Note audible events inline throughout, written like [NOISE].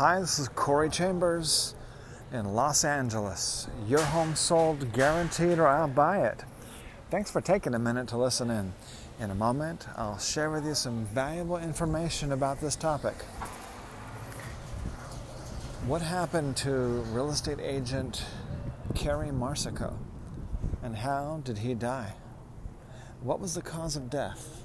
Hi, this is Corey Chambers in Los Angeles. Your home sold guaranteed or I'll buy it. Thanks for taking a minute to listen in. In a moment, I'll share with you some valuable information about this topic. What happened to real estate agent Kerry Marsico and how did he die? What was the cause of death?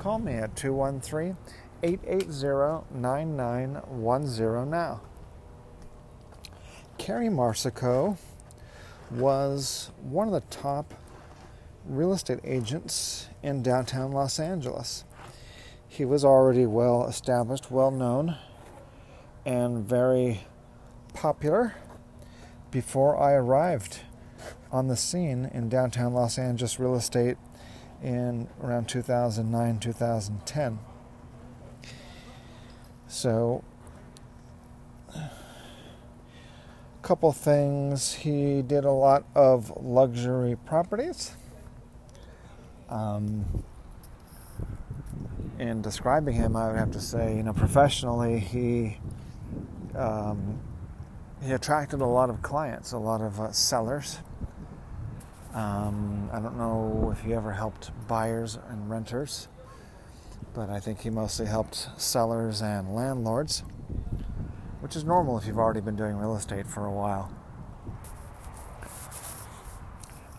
Call me at 213 880 9910 now. Kerry Marsico was one of the top real estate agents in downtown Los Angeles. He was already well established, well known, and very popular before I arrived on the scene in downtown Los Angeles real estate in around 2009 2010. So, a couple things. He did a lot of luxury properties. Um, in describing him, I would have to say, you know, professionally, he um, he attracted a lot of clients, a lot of uh, sellers um, I don't know if he ever helped buyers and renters, but I think he mostly helped sellers and landlords, which is normal if you've already been doing real estate for a while.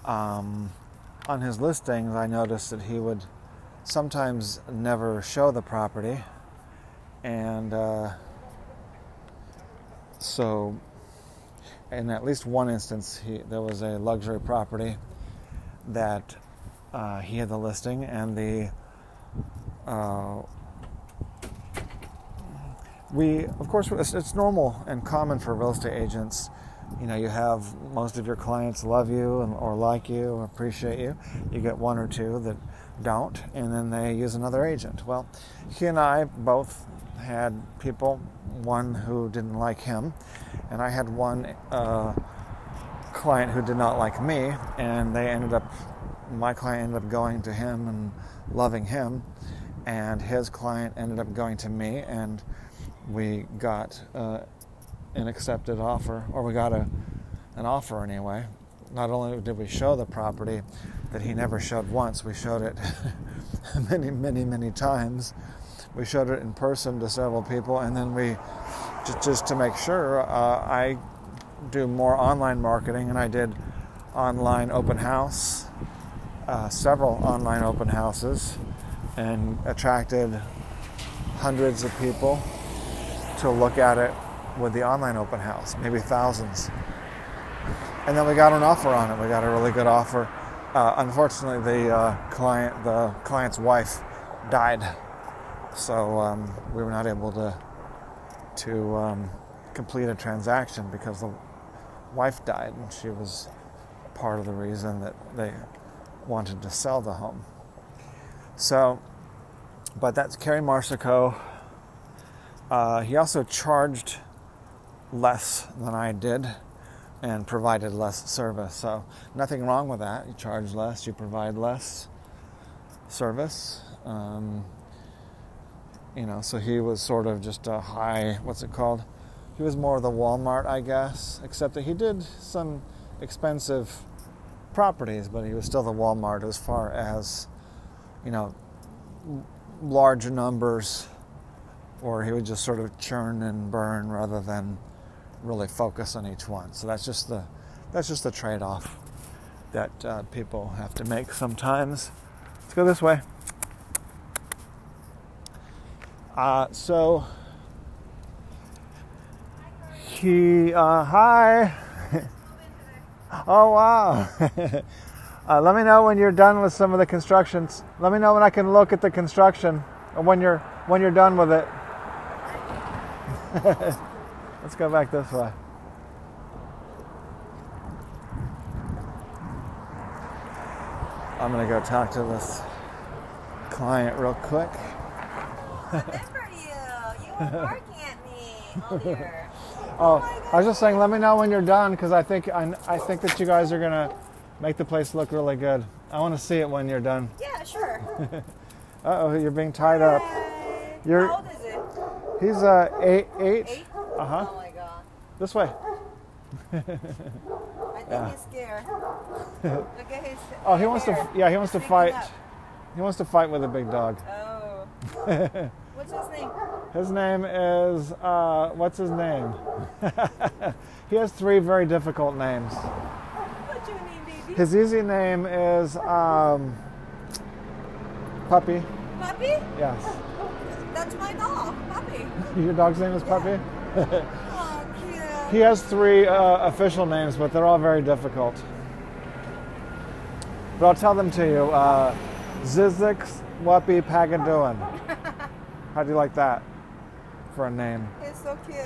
Um, on his listings, I noticed that he would sometimes never show the property, and uh, so in at least one instance, he, there was a luxury property that uh, he had the listing, and the uh, we, of course, it's, it's, normal and common for real estate agents. You know, you have most of your clients love you and, or like you or appreciate you. You get one or two that don't, and then they use another agent. Well, he and I both had people, one who didn't like him, and I had one uh, client who did not like me, and they ended up, my client ended up going to him and loving him, and his client ended up going to me, and we got uh, an accepted offer, or we got a, an offer anyway. Not only did we show the property that he never showed once, we showed it [LAUGHS] many, many, many times we showed it in person to several people, and then we just, just to make sure, uh, I do more online marketing, and I did online open house, uh, several online open houses, and attracted hundreds of people to look at it with the online open house, maybe thousands. And then we got an offer on it. We got a really good offer. Uh, unfortunately, the uh, client, the client's wife, died so um, we were not able to to um, complete a transaction because the wife died, and she was part of the reason that they wanted to sell the home. So, but that's Kerry Marsico. Uh, he also charged less than I did and provided less service. So, nothing wrong with that. You charge less, you provide less service. Um, you know, so he was sort of just a high, what's it called? He was more the Walmart, I guess, except that he did some expensive properties, but he was still the Walmart as far as, you know, large numbers, or he would just sort of churn and burn rather than really focus on each one. So that's just the that's just the trade-off that uh, people have to make sometimes. Let's go this way. Uh, so he, uh, hi. [LAUGHS] oh wow. [LAUGHS] uh, let me know when you're done with some of the constructions. Let me know when I can look at the construction, or when you're when you're done with it. [LAUGHS] Let's go back this way. I'm gonna go talk to this client real quick. Good for you. You were barking at me [LAUGHS] earlier. Oh, my I was just saying, let me know when you're done because I think I, I think that you guys are gonna make the place look really good. I want to see it when you're done. Yeah, sure. [LAUGHS] Uh oh, you're being tied up. You're- How old is it? He's uh eight eight. Eight? Uh huh. Oh my god. This way. [LAUGHS] I think Yeah. he's scared. Look at his. Oh, he wants to. Yeah, he wants to fight. He wants to fight with a big dog. Oh. What's his name? His name is. Uh, what's his name? [LAUGHS] he has three very difficult names. What's your name, baby? His easy name is um, Puppy. Puppy? Yes. [LAUGHS] That's my dog, Puppy. [LAUGHS] Your dog's name is Puppy. Oh, cute. He has three uh, official names, but they're all very difficult. But I'll tell them to you. Uh, Zizix Wappy doing? How do you like that for a name? He's so cute.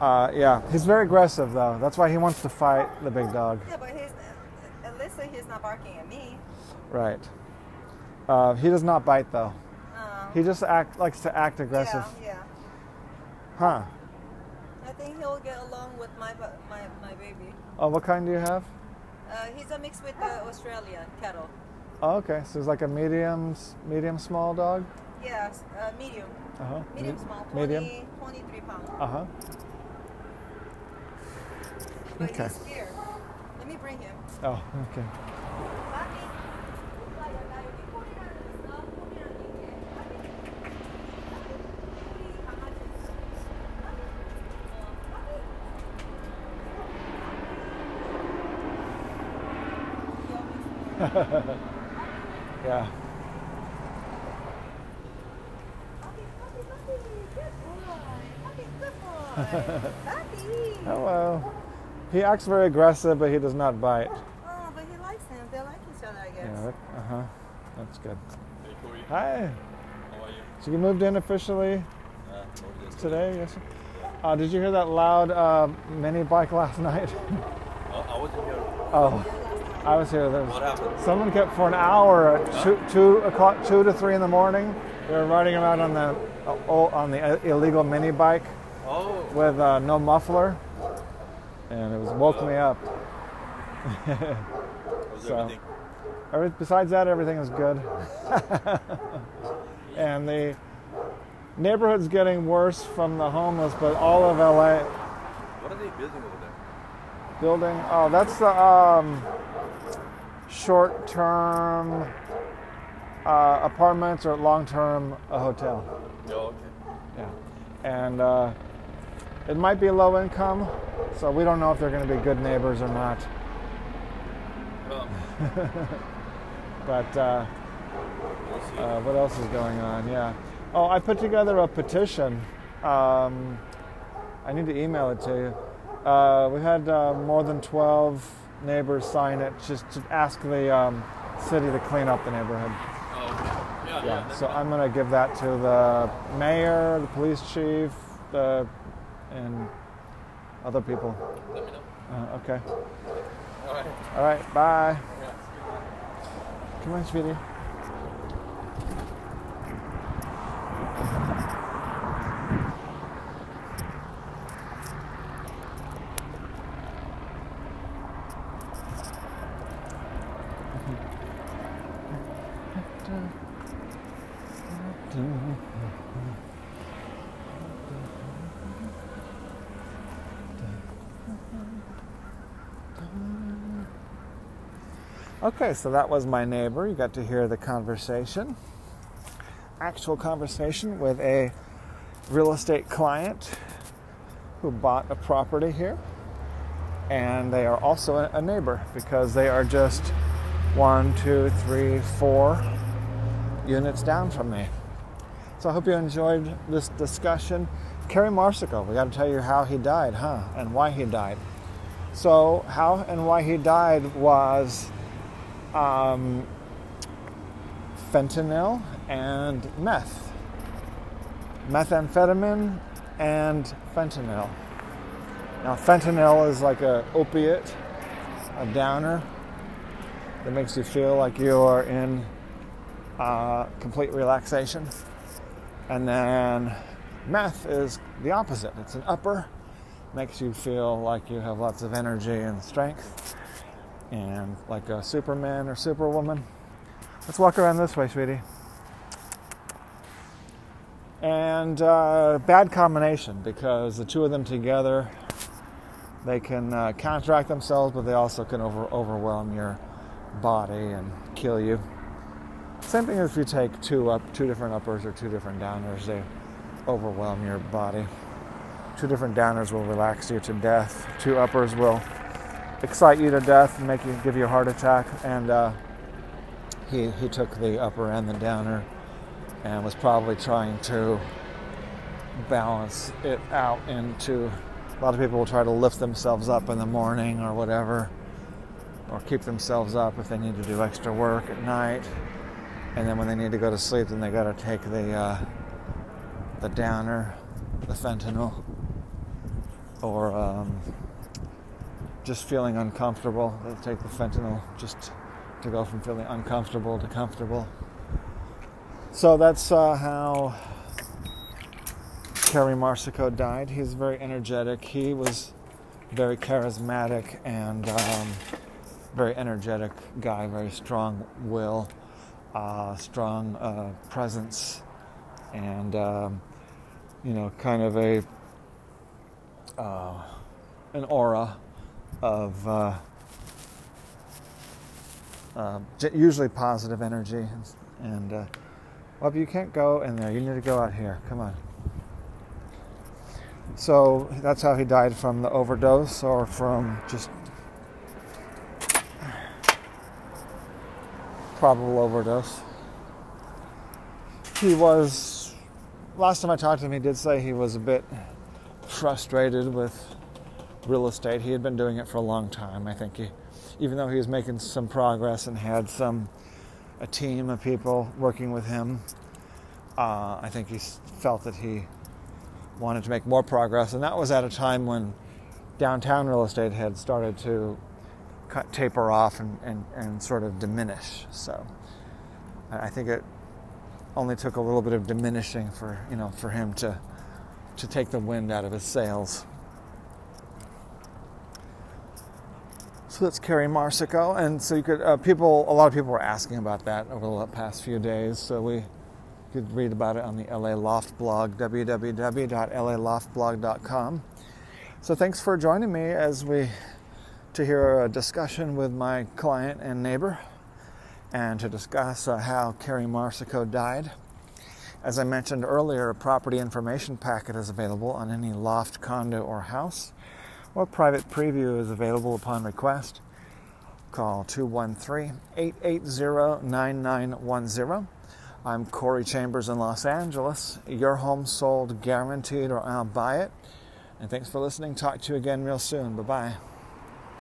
Uh, yeah, he's very aggressive though. That's why he wants to fight the big dog. Yeah, but he's at least he's not barking at me. Right. Uh, he does not bite though. Um, He just act likes to act aggressive. Yeah, yeah. Huh? I think he'll get along with my my my baby. Oh, what kind do you have? Uh, he's a mix with the Australian cattle. Oh, okay. So it's like a medium, medium small dog. Yes, uh, medium. Uh huh. Medium small. 20, Medium. 23 pounds. Uh huh. But okay. he's scared. Let me bring him. Oh, okay. [LAUGHS] [LAUGHS] Yeah. [LAUGHS] Hello. He acts very aggressive, but he does not bite. [LAUGHS] Oh, but he likes him. They like each other, I guess. Yeah. Uh huh. That's good. Hey Corey, Hi. how are you? So you moved in officially Uh, over this today? Yes. Uh, did you hear that loud uh, mini bike last [LAUGHS] night? Oh, I wasn't here. oh, I was here. There was, What happened? someone kept for an hour at two, two o'clock, two to three in the morning. They were riding around on the uh, on the illegal mini bike Oh, with uh, no muffler, and it was woke me up. [LAUGHS] So- everything? Every, besides that, everything is good. [LAUGHS] and the neighborhood's getting worse from the homeless, but all of LA What are they building over there? building. Oh, that's the um, short-term uh, apartments or long-term a hotel. Oh, okay. Yeah, and uh, it might be low income, so we don't know if they're going to be good neighbors or not. Well, [LAUGHS] But uh, uh, what else is going on? Yeah. Oh, I put together a petition. Um, I need to email it to you. Uh, we had uh, more than 12 neighbors sign it just to ask the um, city to clean up the neighborhood. oh, okay. Yeah, yeah. Yeah, so. I'm going to give that to the mayor, the police chief, the, and other people. Let me know. Uh, okay. All right. All right, bye. Yeah. Come on, sweetie. Okay, so that was my neighbor. You got to hear the conversation. Actual conversation with a real estate client who bought a property here. And they are also a- neighbor because they are just one, two, three, four units down from me. So I hope you enjoyed this discussion. Kerry Marsico, we got to tell you how he died, huh? And why he died. So, how and why he died was um, fentanyl and meth. Methamphetamine and fentanyl. Now, fentanyl is like a opiate, a downer that makes you feel like you are in uh, complete relaxation. And then meth is the opposite. It's an upper, makes you feel like you have lots of energy and strength, and like a Superman or Superwoman. Let's walk around this way, sweetie. And uh, bad combination because the two of them together, they can uh, counteract themselves, but they also can over- overwhelm your body and kill you. Same thing if you take two up, two different uppers or two different downers, they overwhelm your body. Two different downers will relax you to death. Two uppers will excite you to death and make you give you a heart attack. And uh, he he took the upper and the downer, and was probably trying to balance it out into. A lot of people will try to lift themselves up in the morning or whatever, or keep themselves up if they need to do extra work at night. And then when they need to go to sleep, then they got to take the uh, the downer, the fentanyl, or um, just feeling uncomfortable. they'll take the fentanyl just to go from feeling uncomfortable to comfortable. So that's uh, how Kerry Marsico died. He's very energetic. He was very charismatic and um, very energetic guy, very strong will, uh, strong uh, presence, and um, you know, kind of a uh, an aura of uh, uh, usually positive energy. And uh, well, you can't go in there. You need to go out here. Come on. So that's how he died from the overdose or from just probable overdose. He was, last time I talked to him, he did say he was a bit frustrated with real estate. He had been doing it for a long time. I think he, even though he was making some progress and had some, a team of people working with him, uh, I think he felt that he wanted to make more progress. And that was at a time when downtown real estate had started to cut, taper off and, and, and sort of diminish. So I think it only took a little bit of diminishing for you know for him to to take the wind out of his sails. That's Kerry Marsico, and so you could uh, people. A lot of people were asking about that over the past few days. So we could read about it on the LA Loft blog, www.laloftblog.com. So thanks for joining me as we to hear a discussion with my client and neighbor, and to discuss uh, how Kerry Marsico died. As I mentioned earlier, a property information packet is available on any loft, condo, or house, or private preview is available upon request. Call 213 880 9910. I'm Corey Chambers in Los Angeles. Your home sold guaranteed, or I'll buy it. And thanks for listening. Talk to you again real soon. Bye bye.